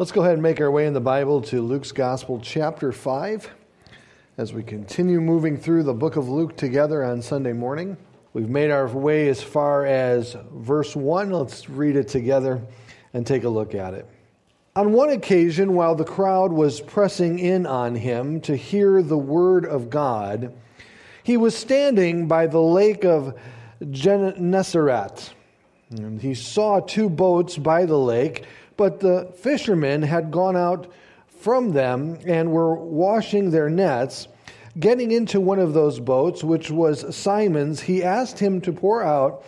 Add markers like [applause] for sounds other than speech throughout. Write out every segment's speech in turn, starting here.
Let's go ahead and make our way in the Bible to Luke's Gospel, chapter 5, as we continue moving through the book of Luke together on Sunday morning. We've made our way as far as verse 1. Let's read it together and take a look at it. On one occasion, while the crowd was pressing in on him to hear the word of God, he was standing by the lake of Gennesaret. And he saw two boats by the lake but the fishermen had gone out from them and were washing their nets. Getting into one of those boats, which was Simon's, he asked him to pour out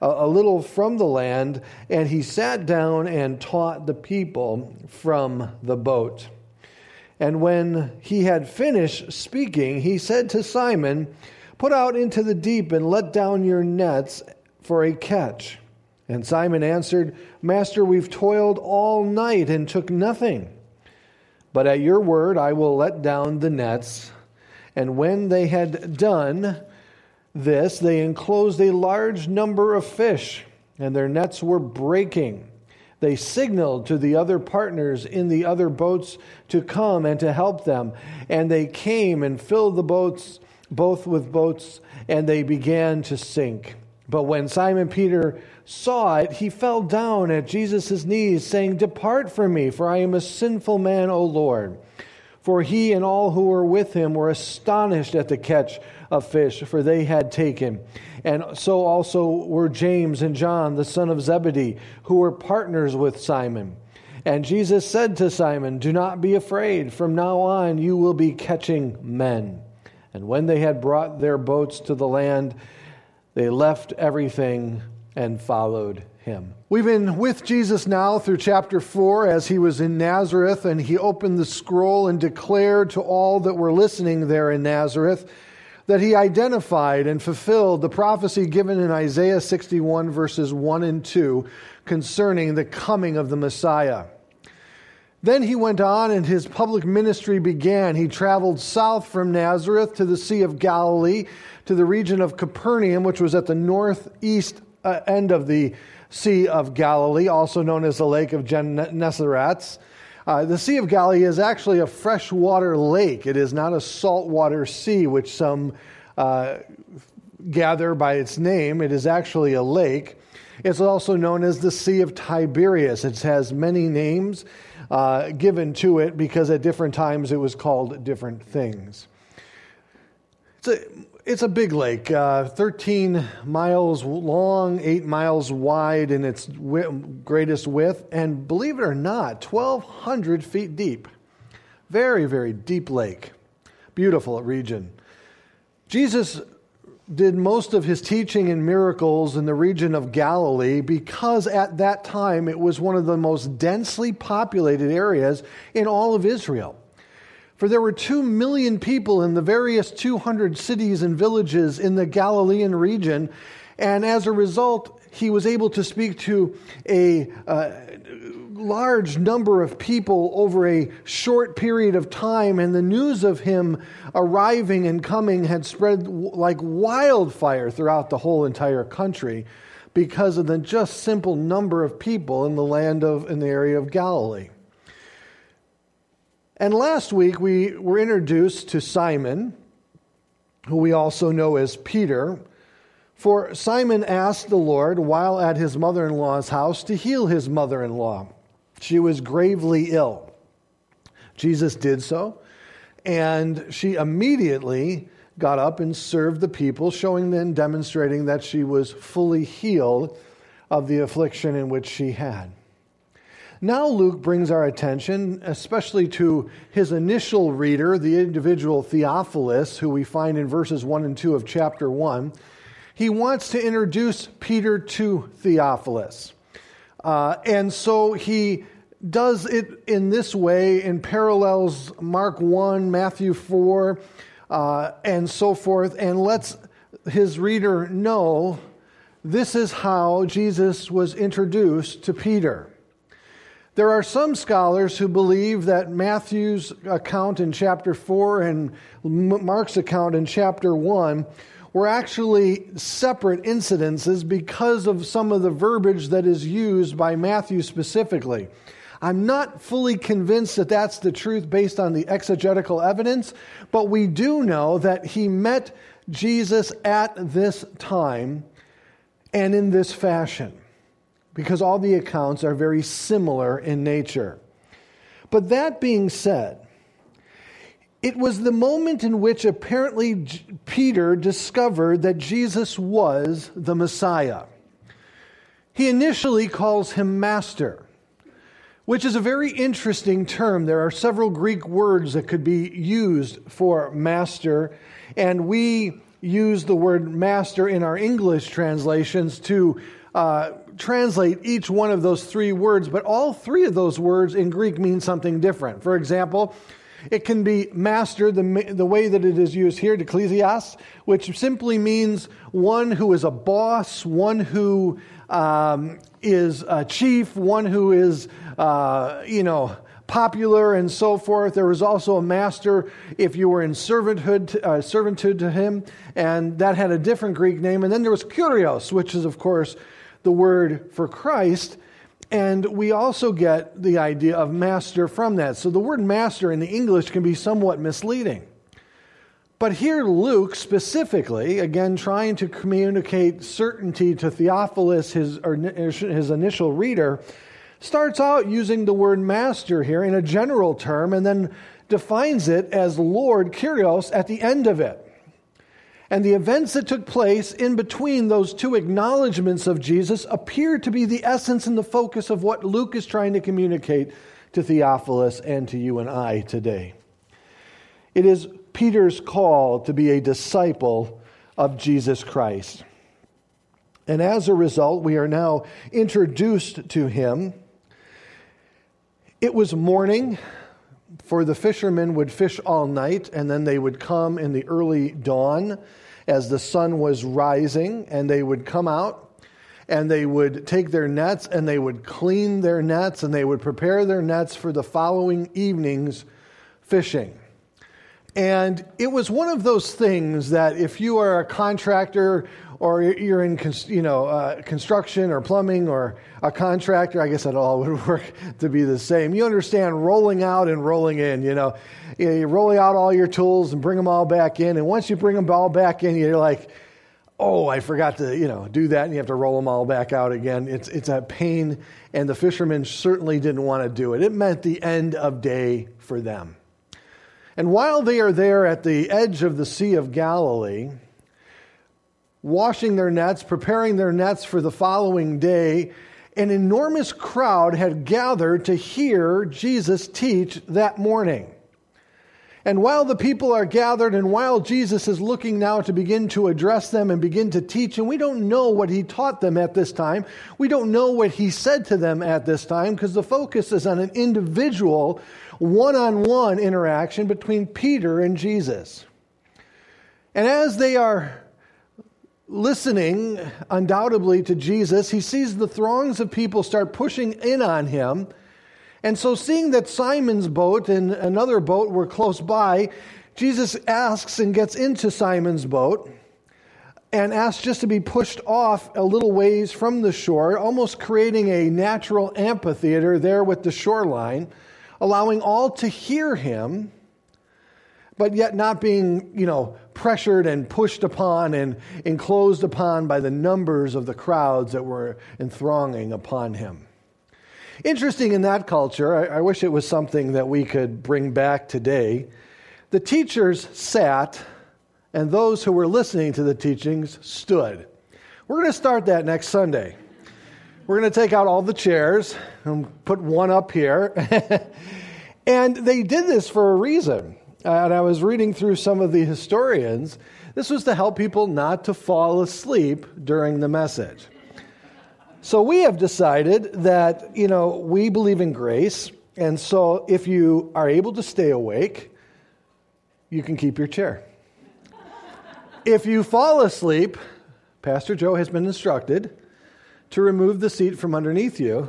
a, little from the land, and he sat down and taught the people from the boat. And when he had finished speaking, he said to Simon, Put out into the deep and let down your nets for a catch. And Simon answered, Master, we've toiled all night and took nothing. But at your word I will let down the nets. And when they had done this, they enclosed a large number of fish, and their nets were breaking. They signaled to the other partners in the other boats to come and to help them. And they came and filled the boats, both with boats, and they began to sink. But when Simon Peter saw it, he fell down at Jesus' knees, saying, Depart from me, for I am a sinful man, O Lord. For he and all who were with him were astonished at the catch of fish, for they had taken. And so also were James and John, the son of Zebedee, who were partners with Simon. And Jesus said to Simon, Do not be afraid. From now on you will be catching men. And when they had brought their boats to the land, they left everything and followed him. We've been with Jesus now through chapter 4 as he was in Nazareth and he opened the scroll and declared to all that were listening there in Nazareth that he identified and fulfilled the prophecy given in Isaiah 61, verses 1 and 2, concerning the coming of the Messiah. Then he went on and his public ministry began. He traveled south from Nazareth to the Sea of Galilee, to the region of Capernaum, which was at the northeast uh, end of the Sea of Galilee, also known as the Lake of Gennesaret. Uh, the Sea of Galilee is actually a freshwater lake. It is not a saltwater sea, which some uh, gather by its name. It is actually a lake. It's also known as the Sea of Tiberias. It has many names uh, given to it because at different times it was called different things. It's a it's a big lake, uh, 13 miles long, 8 miles wide in its greatest width, and believe it or not, 1,200 feet deep. Very, very deep lake. Beautiful region. Jesus did most of his teaching and miracles in the region of Galilee because at that time it was one of the most densely populated areas in all of Israel. For there were two million people in the various 200 cities and villages in the Galilean region, and as a result, he was able to speak to a uh, large number of people over a short period of time, and the news of him arriving and coming had spread like wildfire throughout the whole entire country because of the just simple number of people in the land of in the area of Galilee. And last week we were introduced to Simon, who we also know as Peter. For Simon asked the Lord while at his mother in law's house to heal his mother in law. She was gravely ill. Jesus did so, and she immediately got up and served the people, showing and demonstrating that she was fully healed of the affliction in which she had. Now, Luke brings our attention, especially to his initial reader, the individual Theophilus, who we find in verses 1 and 2 of chapter 1. He wants to introduce Peter to Theophilus. Uh, and so he does it in this way in parallels Mark 1, Matthew 4, uh, and so forth, and lets his reader know this is how Jesus was introduced to Peter. There are some scholars who believe that Matthew's account in chapter 4 and Mark's account in chapter 1 were actually separate incidences because of some of the verbiage that is used by Matthew specifically. I'm not fully convinced that that's the truth based on the exegetical evidence, but we do know that he met Jesus at this time and in this fashion because all the accounts are very similar in nature. But that being said, it was the moment in which apparently Peter discovered that Jesus was the Messiah. He initially calls him Master, which is a very interesting term. There are several Greek words that could be used for master, and we use the word master in our English translations to uh, translate each one of those three words, but all three of those words in Greek mean something different. For example, it can be master, the, the way that it is used here, ecclesias, which simply means one who is a boss, one who um, is a chief, one who is, uh, you know, popular and so forth. There was also a master if you were in servanthood, uh, servanthood to him, and that had a different Greek name. And then there was kurios, which is, of course, the word for Christ. And we also get the idea of master from that. So the word master in the English can be somewhat misleading. But here, Luke specifically, again, trying to communicate certainty to Theophilus, his, his initial reader, starts out using the word master here in a general term and then defines it as Lord, Kyrios, at the end of it. And the events that took place in between those two acknowledgments of Jesus appear to be the essence and the focus of what Luke is trying to communicate to Theophilus and to you and I today. It is Peter's call to be a disciple of Jesus Christ. And as a result, we are now introduced to him. It was morning, for the fishermen would fish all night, and then they would come in the early dawn as the sun was rising, and they would come out and they would take their nets and they would clean their nets and they would prepare their nets for the following evening's fishing. And it was one of those things that if you are a contractor or you're in you know, uh, construction or plumbing or a contractor, I guess that all [laughs] would work to be the same. You understand rolling out and rolling in. You know, you roll out all your tools and bring them all back in. And once you bring them all back in, you're like, oh, I forgot to, you know, do that, and you have to roll them all back out again. It's, it's a pain, and the fishermen certainly didn't want to do it. It meant the end of day for them. And while they are there at the edge of the Sea of Galilee, washing their nets, preparing their nets for the following day, an enormous crowd had gathered to hear Jesus teach that morning. And while the people are gathered and while Jesus is looking now to begin to address them and begin to teach, and we don't know what he taught them at this time, we don't know what he said to them at this time because the focus is on an individual, one on one interaction between Peter and Jesus. And as they are listening, undoubtedly, to Jesus, he sees the throngs of people start pushing in on him. And so, seeing that Simon's boat and another boat were close by, Jesus asks and gets into Simon's boat and asks just to be pushed off a little ways from the shore, almost creating a natural amphitheater there with the shoreline, allowing all to hear him, but yet not being, you know, pressured and pushed upon and enclosed upon by the numbers of the crowds that were enthronging upon him. Interesting in that culture, I, I wish it was something that we could bring back today. The teachers sat, and those who were listening to the teachings stood. We're going to start that next Sunday. We're going to take out all the chairs and put one up here. [laughs] and they did this for a reason. And I was reading through some of the historians. This was to help people not to fall asleep during the message. So we have decided that, you know, we believe in grace. And so if you are able to stay awake, you can keep your chair. if you fall asleep, Pastor Joe has been instructed to remove the seat from underneath you,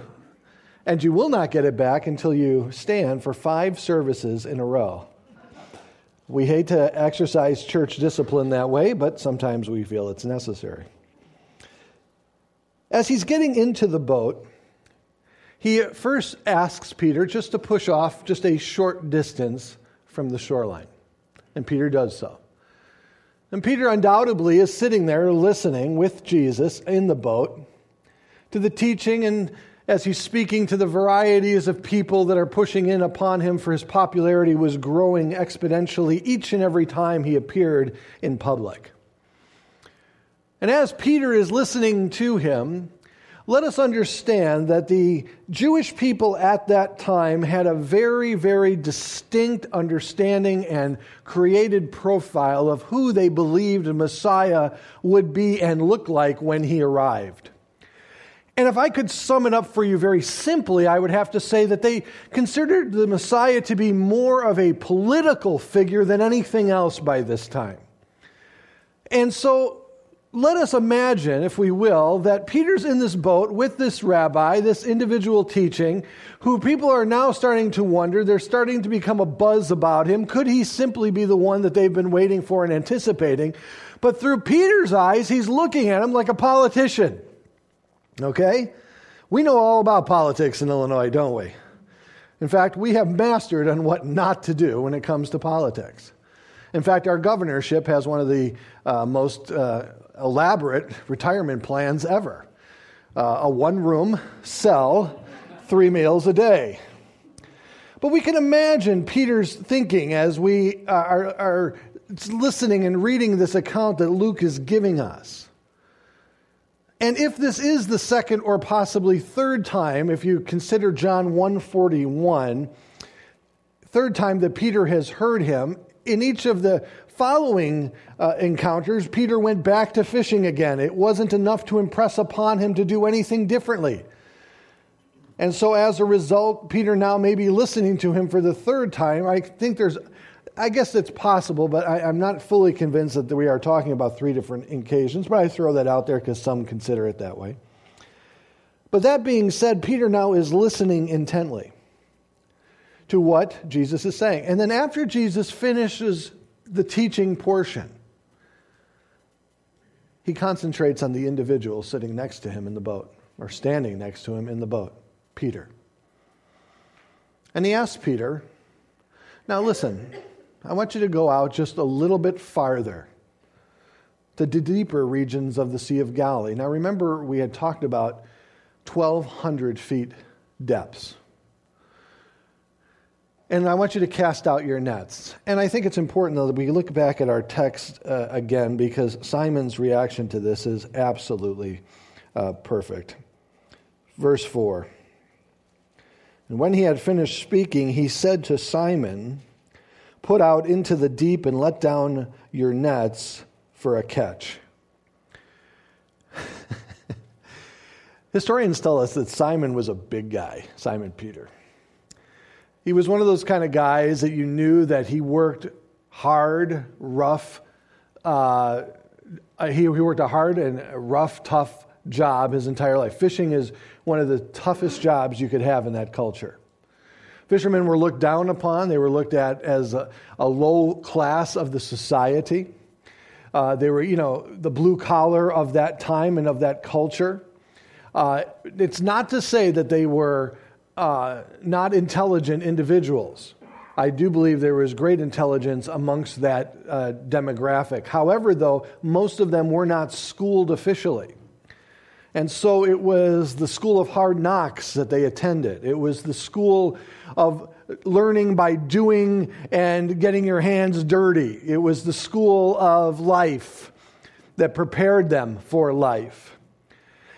and you will not get it back until you stand for five services in a row. We hate to exercise church discipline that way, but sometimes we feel it's necessary. As he's getting into the boat, he first asks Peter just to push off just a short distance from the shoreline. And Peter does so. And Peter undoubtedly is sitting there listening with Jesus in the boat to the teaching and as he's speaking to the varieties of people that are pushing in upon him for his popularity was growing exponentially each and every time he appeared in public. And as Peter is listening to him, let us understand that the Jewish people at that time had a very, very distinct understanding and created profile of who they believed Messiah would be and look like when he arrived. And if I could sum it up for you very simply, I would have to say that they considered the Messiah to be more of a political figure than anything else by this time. And so let us imagine, if we will, that Peter's in this boat with this rabbi, this individual teaching, who people are now starting to wonder, they're starting to become a buzz about him. Could he simply be the one that they've been waiting for and anticipating? But through Peter's eyes, he's looking at him like a politician. Okay? We know all about politics in Illinois, don't we? In fact, we have mastered on what not to do when it comes to politics. In fact, our governorship has one of the uh, most uh, elaborate retirement plans ever uh, a one room cell, three meals a day. But we can imagine Peter's thinking as we are, are listening and reading this account that Luke is giving us. And if this is the second or possibly third time, if you consider John 141, third time that Peter has heard him, in each of the following uh, encounters, Peter went back to fishing again. It wasn't enough to impress upon him to do anything differently. And so, as a result, Peter now may be listening to him for the third time. I think there's, I guess it's possible, but I, am not fully convinced that we are talking about three different occasions, but I throw that out there because some consider it that way. But that being said, Peter now is listening intently to what Jesus is saying. And then after Jesus finishes the teaching portion, he concentrates on the individual sitting next to him in the boat, or standing next to him in the boat, Peter. And he asks Peter, Now listen, I want you to go out just a little bit farther to the deeper regions of the Sea of Galilee. Now remember, we had talked about 1,200 feet depths and I want you to cast out your nets. And I think it's important, though, that we look back at our text uh, again because Simon's reaction to this is absolutely uh, perfect. Verse 4 And when he had finished speaking, he said to Simon, Put out into the deep and let down your nets for a catch. [laughs] Historians tell us that Simon was a big guy, Simon Peter. He was one of those kind of guys that you knew that he worked hard, rough. Uh, he, he worked a hard and rough, tough job his entire life. Fishing is one of the toughest jobs you could have in that culture. Fishermen were looked down upon, they were looked at as a, a low class of the society. Uh, they were, you know, the blue collar of that time and of that culture. Uh, it's not to say that they were uh, not intelligent individuals. I do believe there was great intelligence amongst that uh, demographic. However, though, most of them were not schooled officially. And so it was the school of hard knocks that they attended. It was the school of learning by doing and getting your hands dirty. It was the school of life that prepared them for life.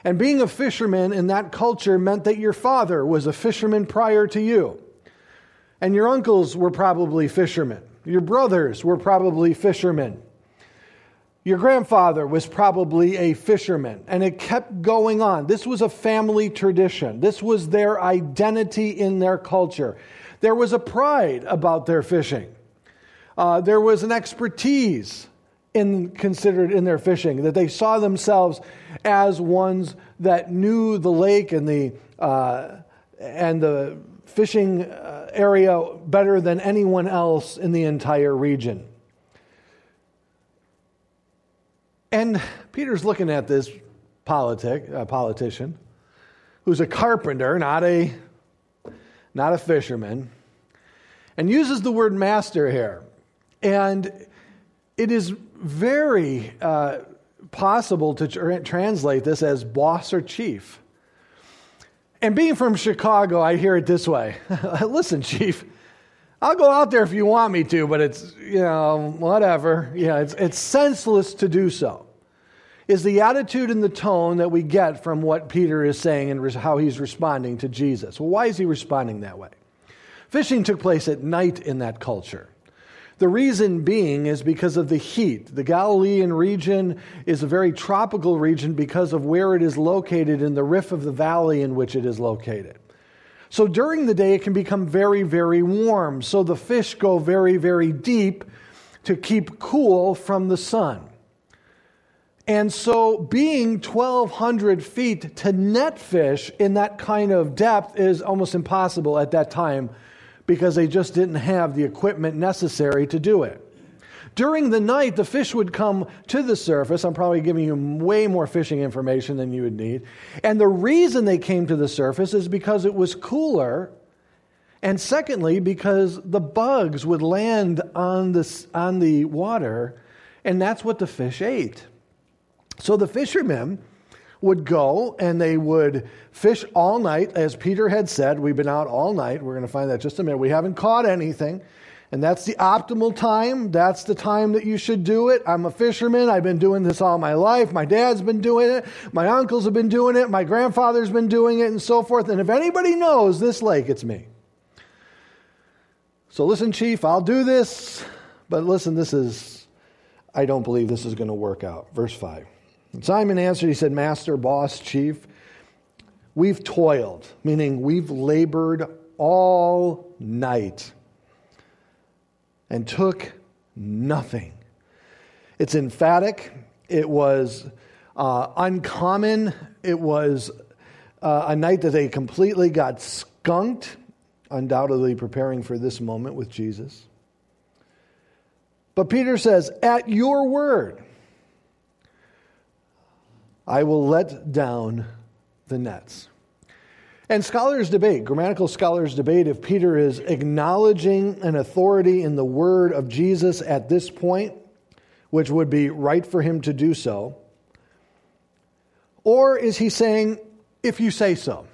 And being a fisherman in that culture meant that your father was a fisherman prior to you. And your uncles were probably fishermen. Your brothers were probably fishermen. Your grandfather was probably a fisherman. And it kept going on. This was a family tradition, this was their identity in their culture. There was a pride about their fishing, uh, there was an expertise in considered in their fishing that they saw themselves as ones that knew the lake and the uh, and the fishing uh, area better than anyone else in the entire region. And Peter's looking at this politic, uh, politician, who's a carpenter, not a, not a fisherman, and uses the word master here. And it is very uh, possible to tr- translate this as boss or chief. And being from Chicago, I hear it this way [laughs] Listen, chief, I'll go out there if you want me to, but it's, you know, whatever. Yeah, it's, it's senseless to do so. Is the attitude and the tone that we get from what Peter is saying and how he's responding to Jesus. Well, why is he responding that way? Fishing took place at night in that culture. The reason being is because of the heat. The Galilean region is a very tropical region because of where it is located in the rift of the valley in which it is located. So during the day, it can become very, very warm. So the fish go very, very deep to keep cool from the sun. And so, being 1,200 feet to net fish in that kind of depth is almost impossible at that time because they just didn't have the equipment necessary to do it. During the night, the fish would come to the surface. I'm probably giving you way more fishing information than you would need. And the reason they came to the surface is because it was cooler. And secondly, because the bugs would land on the, on the water, and that's what the fish ate. So the fishermen would go and they would fish all night. As Peter had said, we've been out all night. We're going to find that just a minute. We haven't caught anything. And that's the optimal time. That's the time that you should do it. I'm a fisherman. I've been doing this all my life. My dad's been doing it. My uncles have been doing it. My grandfather's been doing it, and so forth. And if anybody knows this lake, it's me. So listen, Chief, I'll do this. But listen, this is, I don't believe this is going to work out. Verse 5. And Simon answered, he said, Master, boss, chief, we've toiled, meaning we've labored all night and took nothing. It's emphatic. It was uh, uncommon. It was uh, a night that they completely got skunked, undoubtedly preparing for this moment with Jesus. But Peter says, At your word, I will let down the nets. And scholars debate, grammatical scholars debate, if Peter is acknowledging an authority in the word of Jesus at this point, which would be right for him to do so, or is he saying, if you say so?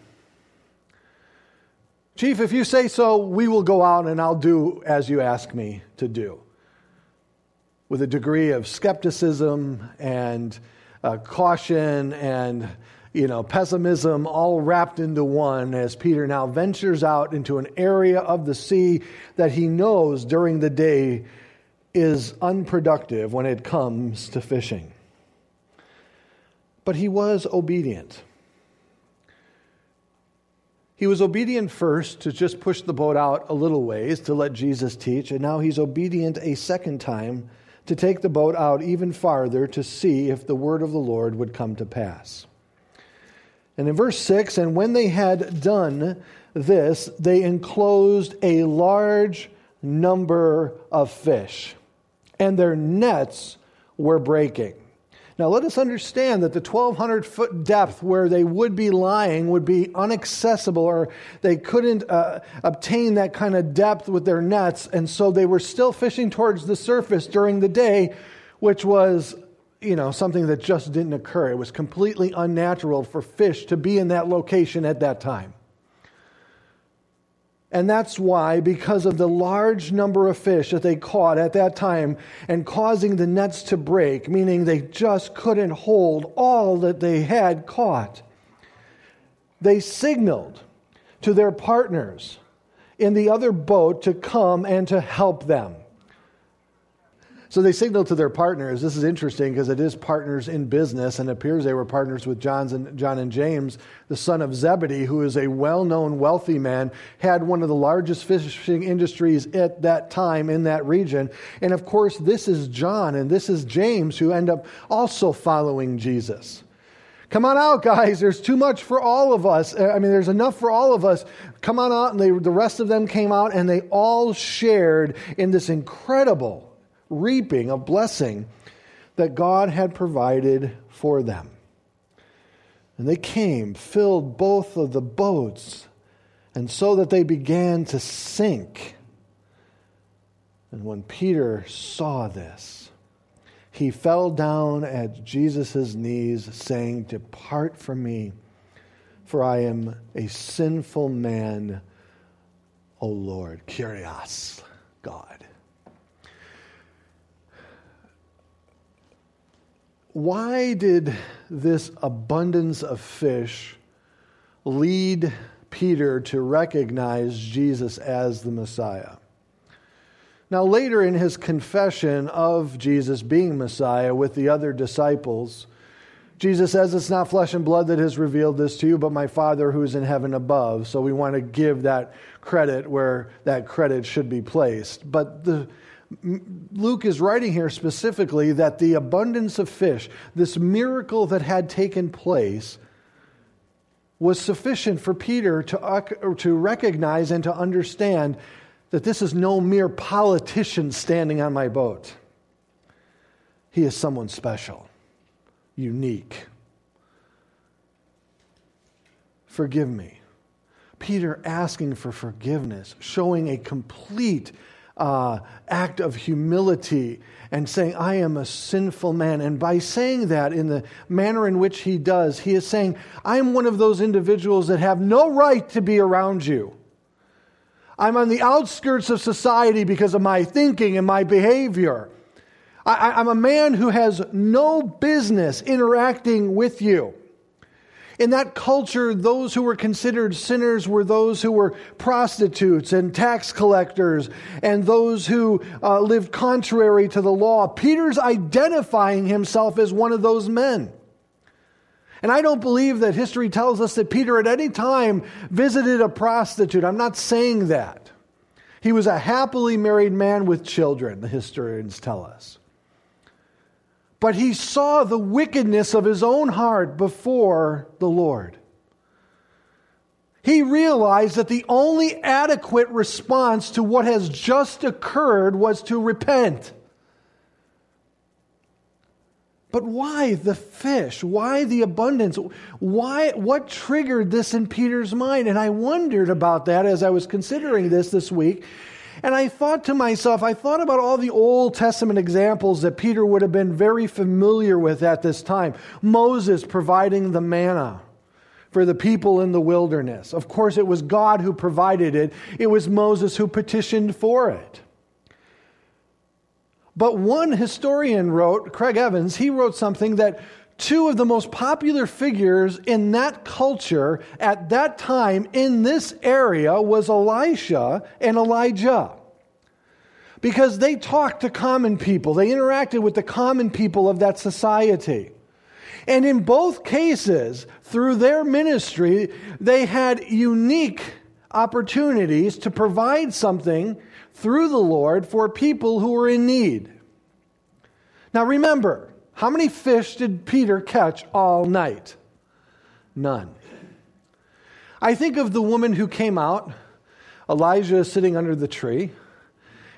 Chief, if you say so, we will go out and I'll do as you ask me to do. With a degree of skepticism and uh, caution and you know, pessimism all wrapped into one as Peter now ventures out into an area of the sea that he knows during the day is unproductive when it comes to fishing. But he was obedient. He was obedient first to just push the boat out a little ways to let Jesus teach, and now he's obedient a second time to take the boat out even farther to see if the word of the Lord would come to pass. And in verse 6, and when they had done this, they enclosed a large number of fish, and their nets were breaking. Now, let us understand that the 1,200 foot depth where they would be lying would be inaccessible, or they couldn't uh, obtain that kind of depth with their nets, and so they were still fishing towards the surface during the day, which was you know, something that just didn't occur. It was completely unnatural for fish to be in that location at that time. And that's why, because of the large number of fish that they caught at that time and causing the nets to break, meaning they just couldn't hold all that they had caught, they signaled to their partners in the other boat to come and to help them. So they signal to their partners. This is interesting because it is partners in business, and appears they were partners with John's and, John and James, the son of Zebedee, who is a well known wealthy man, had one of the largest fishing industries at that time in that region. And of course, this is John and this is James, who end up also following Jesus. Come on out, guys. There's too much for all of us. I mean, there's enough for all of us. Come on out. And they, the rest of them came out and they all shared in this incredible reaping of blessing that God had provided for them. And they came, filled both of the boats, and so that they began to sink. And when Peter saw this, he fell down at Jesus' knees, saying, Depart from me, for I am a sinful man, O Lord. Kyrios, God. Why did this abundance of fish lead Peter to recognize Jesus as the Messiah? Now, later in his confession of Jesus being Messiah with the other disciples, Jesus says, It's not flesh and blood that has revealed this to you, but my Father who is in heaven above. So we want to give that credit where that credit should be placed. But the, Luke is writing here specifically that the abundance of fish, this miracle that had taken place, was sufficient for Peter to, to recognize and to understand that this is no mere politician standing on my boat. He is someone special, unique. Forgive me. Peter asking for forgiveness, showing a complete uh, act of humility and saying, I am a sinful man. And by saying that in the manner in which he does, he is saying, I am one of those individuals that have no right to be around you. I'm on the outskirts of society because of my thinking and my behavior. I, am a man who has no business interacting with you. In that culture, those who were considered sinners were those who were prostitutes and tax collectors and those who uh, lived contrary to the law. Peter's identifying himself as one of those men. And I don't believe that history tells us that Peter at any time visited a prostitute. I'm not saying that. He was a happily married man with children, the historians tell us. But he saw the wickedness of his own heart before the Lord. He realized that the only adequate response to what has just occurred was to repent. But why the fish? Why the abundance? Why what triggered this in Peter's mind? And I wondered about that as I was considering this this week. And I thought to myself, I thought about all the Old Testament examples that Peter would have been very familiar with at this time. Moses providing the manna for the people in the wilderness. Of course, it was God who provided it, it was Moses who petitioned for it. But one historian wrote, Craig Evans, he wrote something that two of the most popular figures in that culture at that time in this area was Elisha and Elijah. Because they talked to common people, they interacted with the common people of that society. And in both cases, through their ministry, they had unique opportunities to provide something through the Lord for people who were in need. Now remember, how many fish did Peter catch all night? None. I think of the woman who came out. Elijah is sitting under the tree,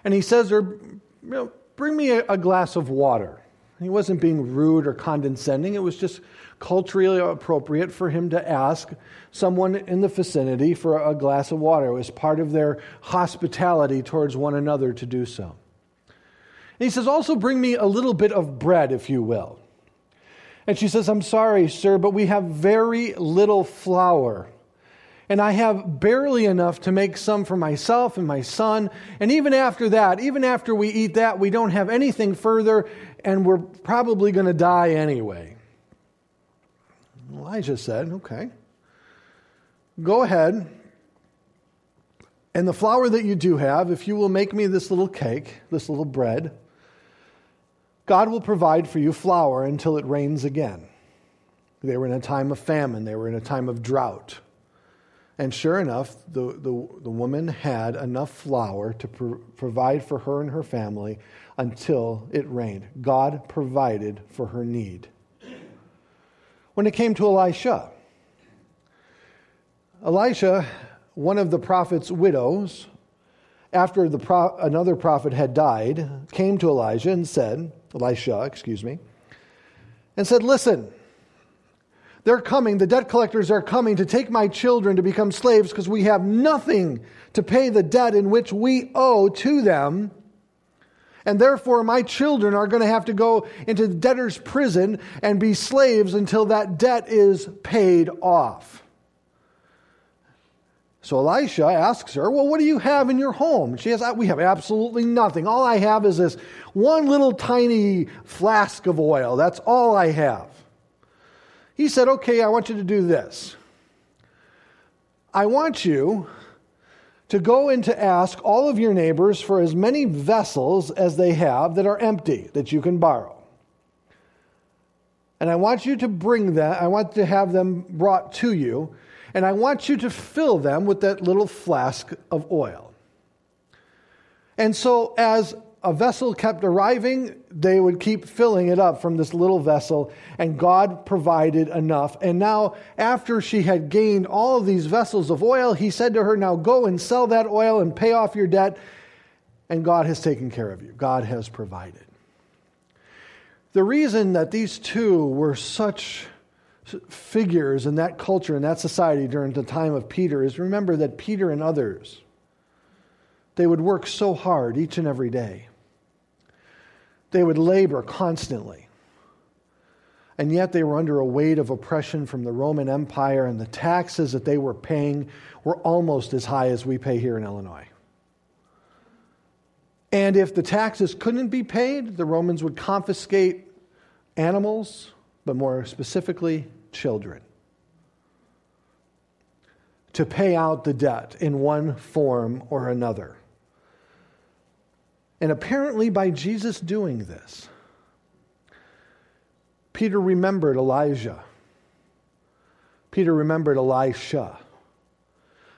and he says her, Bring me a glass of water. He wasn't being rude or condescending. It was just culturally appropriate for him to ask someone in the vicinity for a glass of water. It was part of their hospitality towards one another to do so. And he says, Also bring me a little bit of bread, if you will. And she says, I'm sorry, sir, but we have very little flour. And I have barely enough to make some for myself and my son. And even after that, even after we eat that, we don't have anything further, and we're probably going to die anyway. Elijah said, Okay, go ahead. And the flour that you do have, if you will make me this little cake, this little bread, God will provide for you flour until it rains again. They were in a time of famine, they were in a time of drought. And sure enough, the, the, the woman had enough flour to pro- provide for her and her family until it rained. God provided for her need. When it came to Elisha, Elisha, one of the prophet's widows, after the pro- another prophet had died, came to Elijah and said, Elisha, excuse me, and said, Listen, They're coming, the debt collectors are coming to take my children to become slaves because we have nothing to pay the debt in which we owe to them. And therefore, my children are going to have to go into debtor's prison and be slaves until that debt is paid off. So Elisha asks her, Well, what do you have in your home? She says, We have absolutely nothing. All I have is this one little tiny flask of oil. That's all I have. He said, Okay, I want you to do this. I want you to go and to ask all of your neighbors for as many vessels as they have that are empty that you can borrow. And I want you to bring that, I want to have them brought to you, and I want you to fill them with that little flask of oil. And so, as a vessel kept arriving, they would keep filling it up from this little vessel, and God provided enough. And now, after she had gained all of these vessels of oil, he said to her, Now go and sell that oil and pay off your debt, and God has taken care of you. God has provided. The reason that these two were such figures in that culture, in that society during the time of Peter, is remember that Peter and others, they would work so hard each and every day they would labor constantly. And yet they were under a weight of oppression from the Roman Empire, and the taxes that they were paying were almost as high as we pay here in Illinois. And if the taxes couldn't be paid, the Romans would confiscate animals, but more specifically, children, to pay out the debt in one form or another. And apparently, by Jesus doing this, Peter remembered Elijah. Peter remembered Elisha.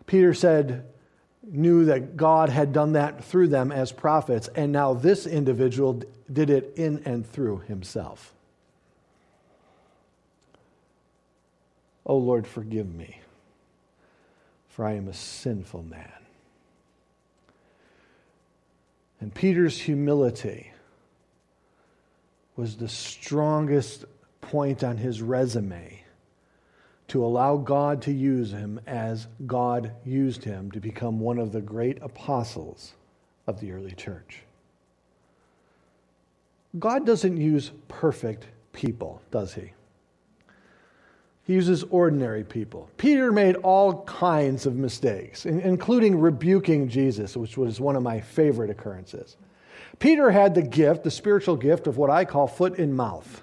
Peter said, knew that God had done that through them as prophets, and now this individual did it in and through himself. Oh Lord, forgive me, for I am a sinful man. And Peter's humility was the strongest point on his resume to allow God to use him as God used him to become one of the great apostles of the early church. God doesn't use perfect people, does he? He uses ordinary people. Peter made all kinds of mistakes, including rebuking Jesus, which was one of my favorite occurrences. Peter had the gift, the spiritual gift of what I call foot in mouth.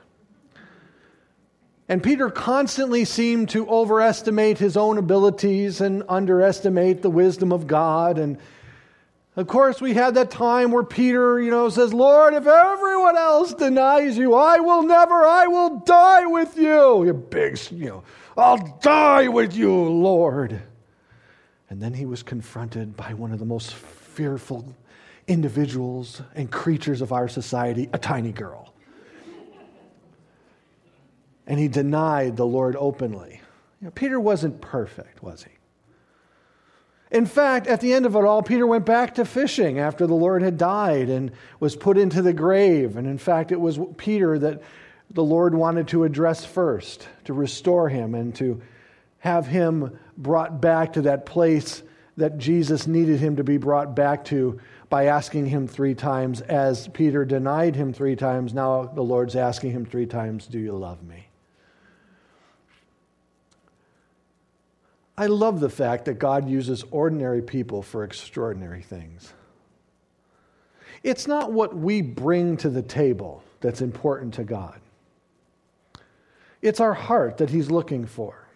And Peter constantly seemed to overestimate his own abilities and underestimate the wisdom of God and of course, we had that time where Peter, you know, says, Lord, if everyone else denies you, I will never, I will die with you. You big, you know, I'll die with you, Lord. And then he was confronted by one of the most fearful individuals and creatures of our society, a tiny girl. And he denied the Lord openly. You know, Peter wasn't perfect, was he? In fact, at the end of it all, Peter went back to fishing after the Lord had died and was put into the grave. And in fact, it was Peter that the Lord wanted to address first, to restore him and to have him brought back to that place that Jesus needed him to be brought back to by asking him three times. As Peter denied him three times, now the Lord's asking him three times, Do you love me? I love the fact that God uses ordinary people for extraordinary things. It's not what we bring to the table that's important to God, it's our heart that He's looking for.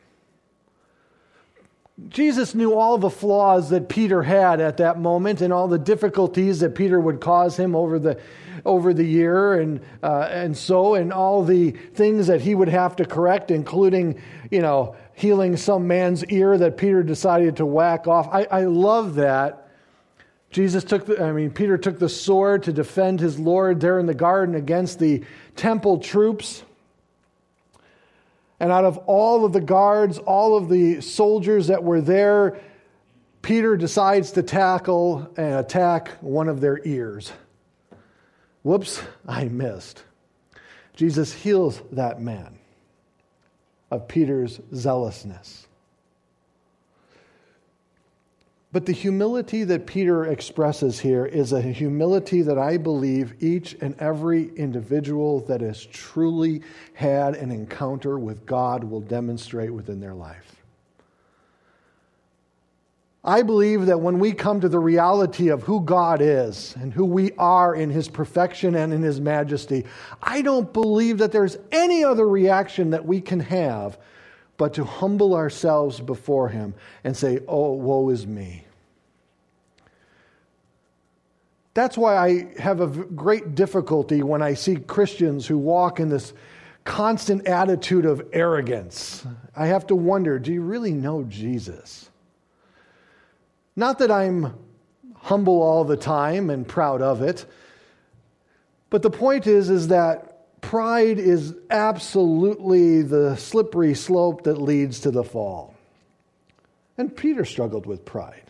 Jesus knew all the flaws that Peter had at that moment and all the difficulties that Peter would cause him over the, over the year and, uh, and so, and all the things that he would have to correct, including, you know, healing some man's ear that Peter decided to whack off. I, I love that. Jesus took the, I mean, Peter took the sword to defend his Lord there in the garden against the temple troops. And out of all of the guards, all of the soldiers that were there, Peter decides to tackle and attack one of their ears. Whoops, I missed. Jesus heals that man of Peter's zealousness. But the humility that Peter expresses here is a humility that I believe each and every individual that has truly had an encounter with God will demonstrate within their life. I believe that when we come to the reality of who God is and who we are in His perfection and in His majesty, I don't believe that there's any other reaction that we can have but to humble ourselves before Him and say, Oh, woe is me. That's why I have a great difficulty when I see Christians who walk in this constant attitude of arrogance. I have to wonder do you really know Jesus? Not that I'm humble all the time and proud of it, but the point is is that pride is absolutely the slippery slope that leads to the fall. And Peter struggled with pride.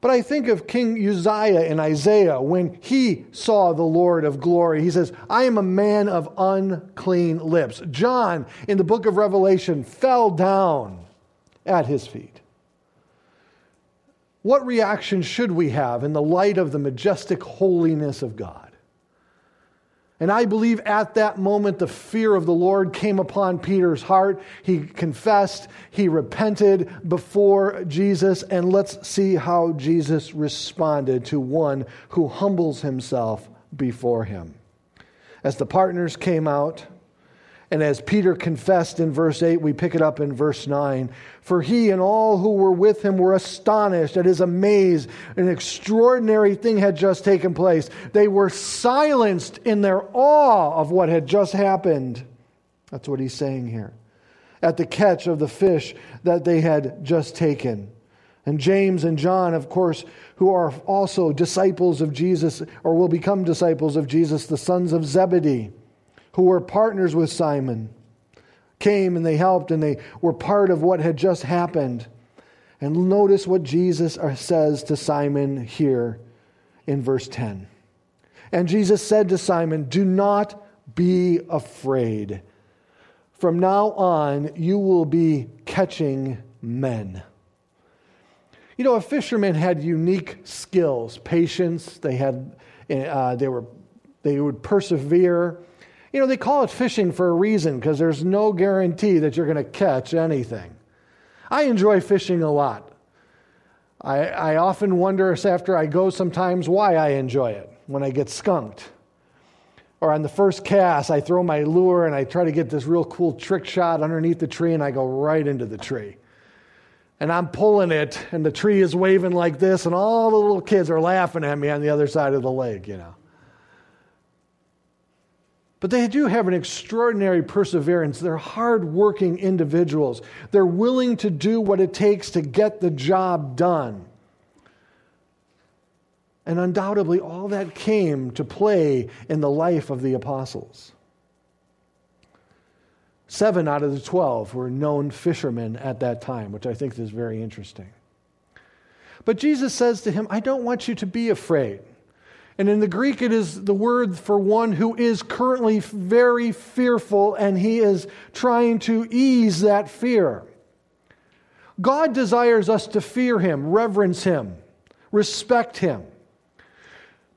But I think of King Uzziah in Isaiah when he saw the Lord of glory. He says, I am a man of unclean lips. John in the book of Revelation fell down at his feet. What reaction should we have in the light of the majestic holiness of God? And I believe at that moment the fear of the Lord came upon Peter's heart. He confessed, he repented before Jesus, and let's see how Jesus responded to one who humbles himself before him. As the partners came out, and as Peter confessed in verse 8, we pick it up in verse 9. For he and all who were with him were astonished at his amaze. An extraordinary thing had just taken place. They were silenced in their awe of what had just happened. That's what he's saying here. At the catch of the fish that they had just taken. And James and John, of course, who are also disciples of Jesus or will become disciples of Jesus, the sons of Zebedee who were partners with Simon, came and they helped and they were part of what had just happened. And notice what Jesus says to Simon here in verse 10. And Jesus said to Simon, Do not be afraid. From now on, you will be catching men. You know, a fisherman had unique skills, patience. They had, uh, they were, they would persevere. You know, they call it fishing for a reason because there's no guarantee that you're going to catch anything. I enjoy fishing a lot. I, I often wonder after I go sometimes why I enjoy it when I get skunked. Or on the first cast, I throw my lure and I try to get this real cool trick shot underneath the tree and I go right into the tree. And I'm pulling it and the tree is waving like this and all the little kids are laughing at me on the other side of the lake, you know. But they do have an extraordinary perseverance. They're hardworking individuals. They're willing to do what it takes to get the job done. And undoubtedly, all that came to play in the life of the apostles. Seven out of the 12 were known fishermen at that time, which I think is very interesting. But Jesus says to him, I don't want you to be afraid. And in the Greek, it is the word for one who is currently very fearful and he is trying to ease that fear. God desires us to fear him, reverence him, respect him.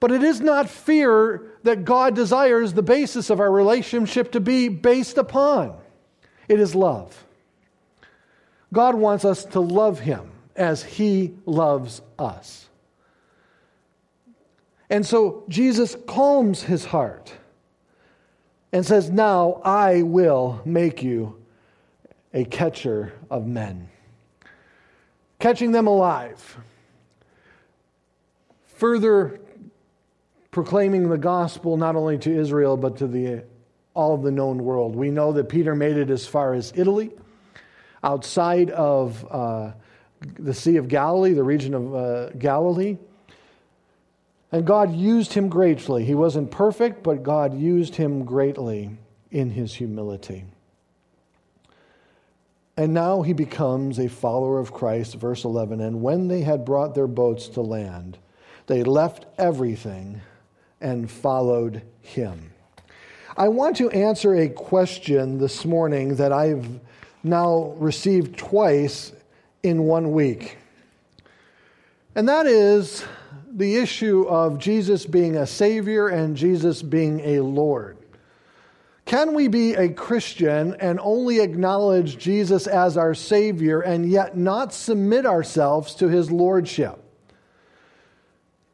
But it is not fear that God desires the basis of our relationship to be based upon. It is love. God wants us to love him as he loves us. And so Jesus calms his heart and says, Now I will make you a catcher of men, catching them alive. Further proclaiming the gospel not only to Israel but to the, all of the known world. We know that Peter made it as far as Italy, outside of uh, the Sea of Galilee, the region of uh, Galilee. And God used him greatly. He wasn't perfect, but God used him greatly in his humility. And now he becomes a follower of Christ, verse 11. And when they had brought their boats to land, they left everything and followed him. I want to answer a question this morning that I've now received twice in one week. And that is the issue of Jesus being a Savior and Jesus being a Lord. Can we be a Christian and only acknowledge Jesus as our Savior and yet not submit ourselves to His Lordship?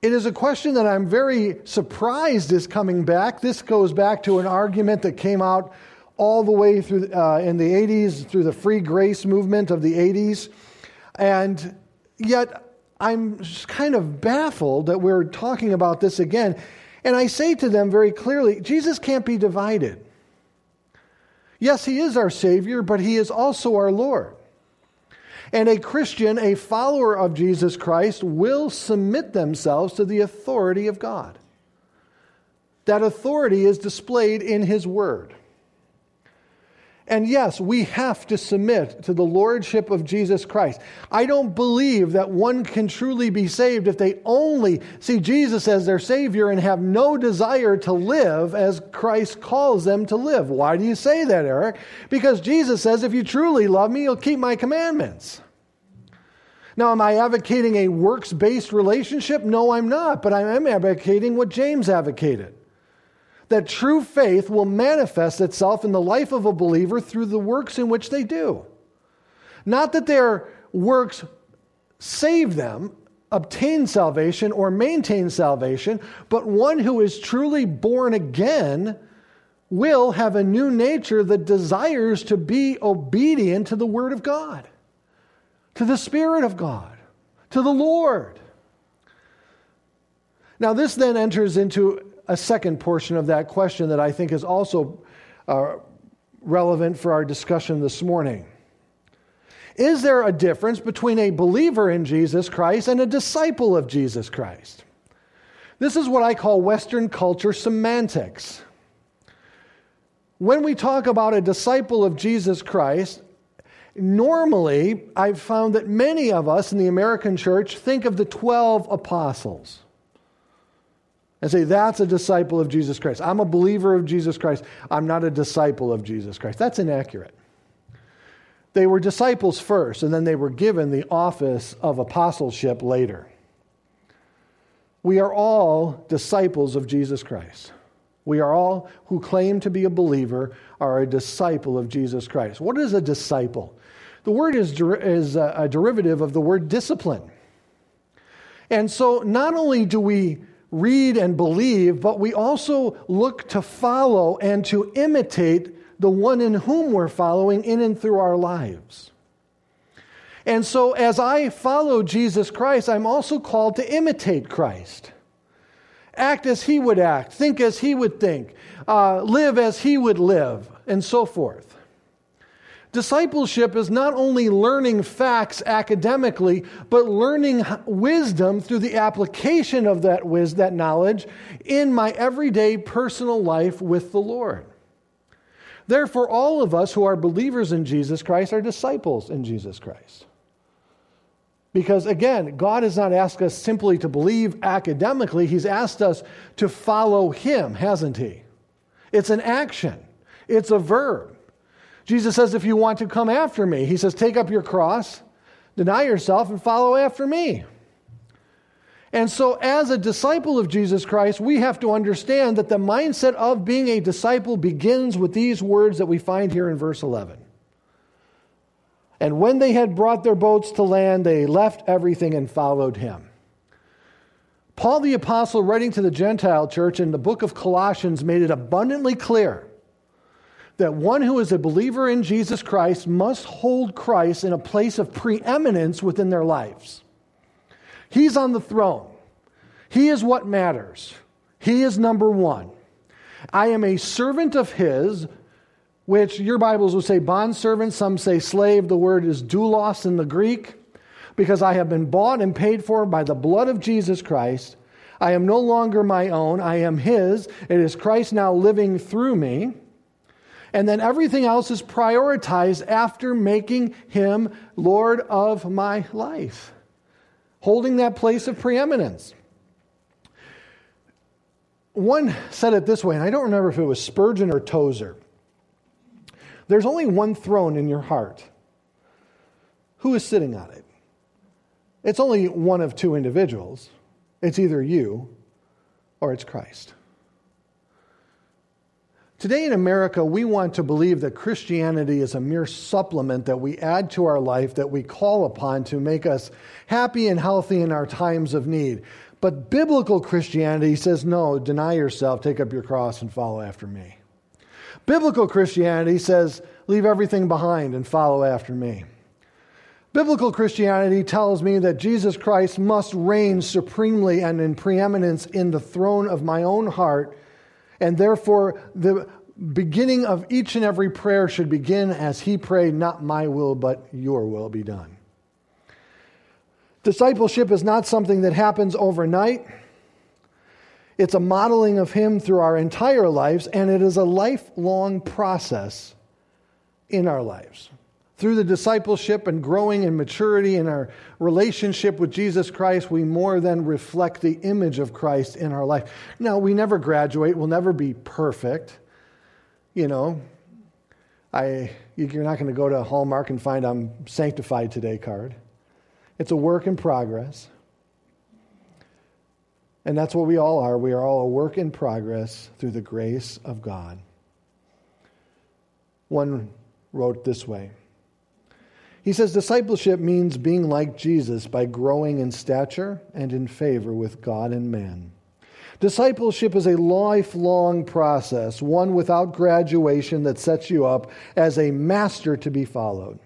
It is a question that I'm very surprised is coming back. This goes back to an argument that came out all the way through uh, in the 80s through the free grace movement of the 80s. And yet I'm kind of baffled that we're talking about this again. And I say to them very clearly Jesus can't be divided. Yes, He is our Savior, but He is also our Lord. And a Christian, a follower of Jesus Christ, will submit themselves to the authority of God. That authority is displayed in His Word. And yes, we have to submit to the lordship of Jesus Christ. I don't believe that one can truly be saved if they only see Jesus as their Savior and have no desire to live as Christ calls them to live. Why do you say that, Eric? Because Jesus says, if you truly love me, you'll keep my commandments. Now, am I advocating a works based relationship? No, I'm not, but I am advocating what James advocated that true faith will manifest itself in the life of a believer through the works in which they do. Not that their works save them, obtain salvation, or maintain salvation, but one who is truly born again will have a new nature that desires to be obedient to the Word of God, to the Spirit of God, to the Lord. Now, this then enters into a second portion of that question that I think is also uh, relevant for our discussion this morning. Is there a difference between a believer in Jesus Christ and a disciple of Jesus Christ? This is what I call Western culture semantics. When we talk about a disciple of Jesus Christ, normally I've found that many of us in the American church think of the 12 apostles and say, that's a disciple of Jesus Christ. I'm a believer of Jesus Christ. I'm not a disciple of Jesus Christ. That's inaccurate. They were disciples first, and then they were given the office of apostleship later. We are all disciples of Jesus Christ. We are all who claim to be a believer are a disciple of Jesus Christ. What is a disciple? The word is, is a derivative of the word discipline. And so not only do we read and believe, but we also look to follow and to imitate the one in whom we're following in and through our lives. And so, as I follow Jesus Christ, I'm also called to imitate Christ. Act as he would act, think as he would think, uh, live as he would live, and so forth. Discipleship is not only learning facts academically, but learning wisdom through the application of that wisdom, that knowledge in my everyday personal life with the Lord. Therefore, all of us who are believers in Jesus Christ are disciples in Jesus Christ. Because again, God has not asked us simply to believe academically, He's asked us to follow Him, hasn't He? It's an action, it's a verb. Jesus says, if you want to come after me, he says, take up your cross, deny yourself, and follow after me. And so, as a disciple of Jesus Christ, we have to understand that the mindset of being a disciple begins with these words that we find here in verse 11. And when they had brought their boats to land, they left everything and followed him. Paul the Apostle, writing to the Gentile church in the book of Colossians, made it abundantly clear that one who is a believer in Jesus Christ must hold Christ in a place of preeminence within their lives. He's on the throne. He is what matters. He is number one. I am a servant of His, which your Bibles will say bondservant, some say slave. The word is doulos in the Greek, because I have been bought and paid for by the blood of Jesus Christ. I am no longer my own, I am His. It is Christ now living through me. And then everything else is prioritized after making him Lord of my life, holding that place of preeminence. one said it this way, and I don't remember if it was Spurgeon or Tozer. There's only one throne in your heart. Who is sitting on it? It's only one of two individuals. It's either you or it's Christ. Today in America, we want to believe that Christianity is a mere supplement that we add to our life, that we call upon to make us happy and healthy in our times of need. But biblical Christianity says, no, deny yourself, take up your cross, and follow after me. Biblical Christianity says, leave everything behind and follow after me. Biblical Christianity tells me that Jesus Christ must reign supremely and in preeminence in the throne of my own heart and therefore, the beginning of each and every prayer should begin as he prayed, Not my will, but your will be done. Discipleship is not something that happens overnight. It's a modeling of Him through our entire lives, and it is a lifelong process in our lives through the discipleship and growing in maturity in our relationship with Jesus Christ, we more than reflect the image of Christ in our life. Now, we never graduate, we'll never be perfect. You know, I, you're not going to go to Hallmark and find I'm sanctified today card. It's a work in progress. And that's what we all are. We are all a work in progress through the grace of God. One wrote this way he says discipleship means being like Jesus by growing in stature and in favor with God and man. Discipleship is a lifelong process, one without graduation that sets you up as a master to be followed.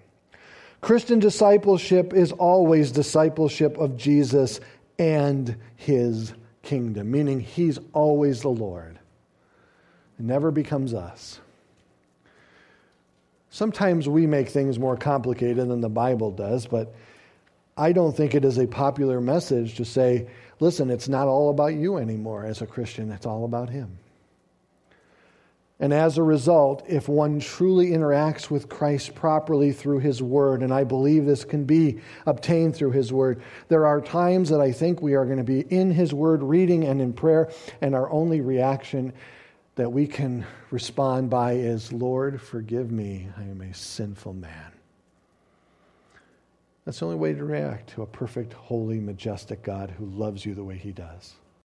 Christian discipleship is always discipleship of Jesus and his kingdom, meaning he's always the Lord. It never becomes us. Sometimes we make things more complicated than the Bible does, but I don't think it is a popular message to say, listen, it's not all about you anymore as a Christian, it's all about Him. And as a result, if one truly interacts with Christ properly through His Word, and I believe this can be obtained through His Word, there are times that I think we are going to be in His Word, reading and in prayer, and our only reaction that we can respond by is, Lord, forgive me, I am a sinful man. That's the only way to react to a perfect, holy, majestic God who loves you the way he does.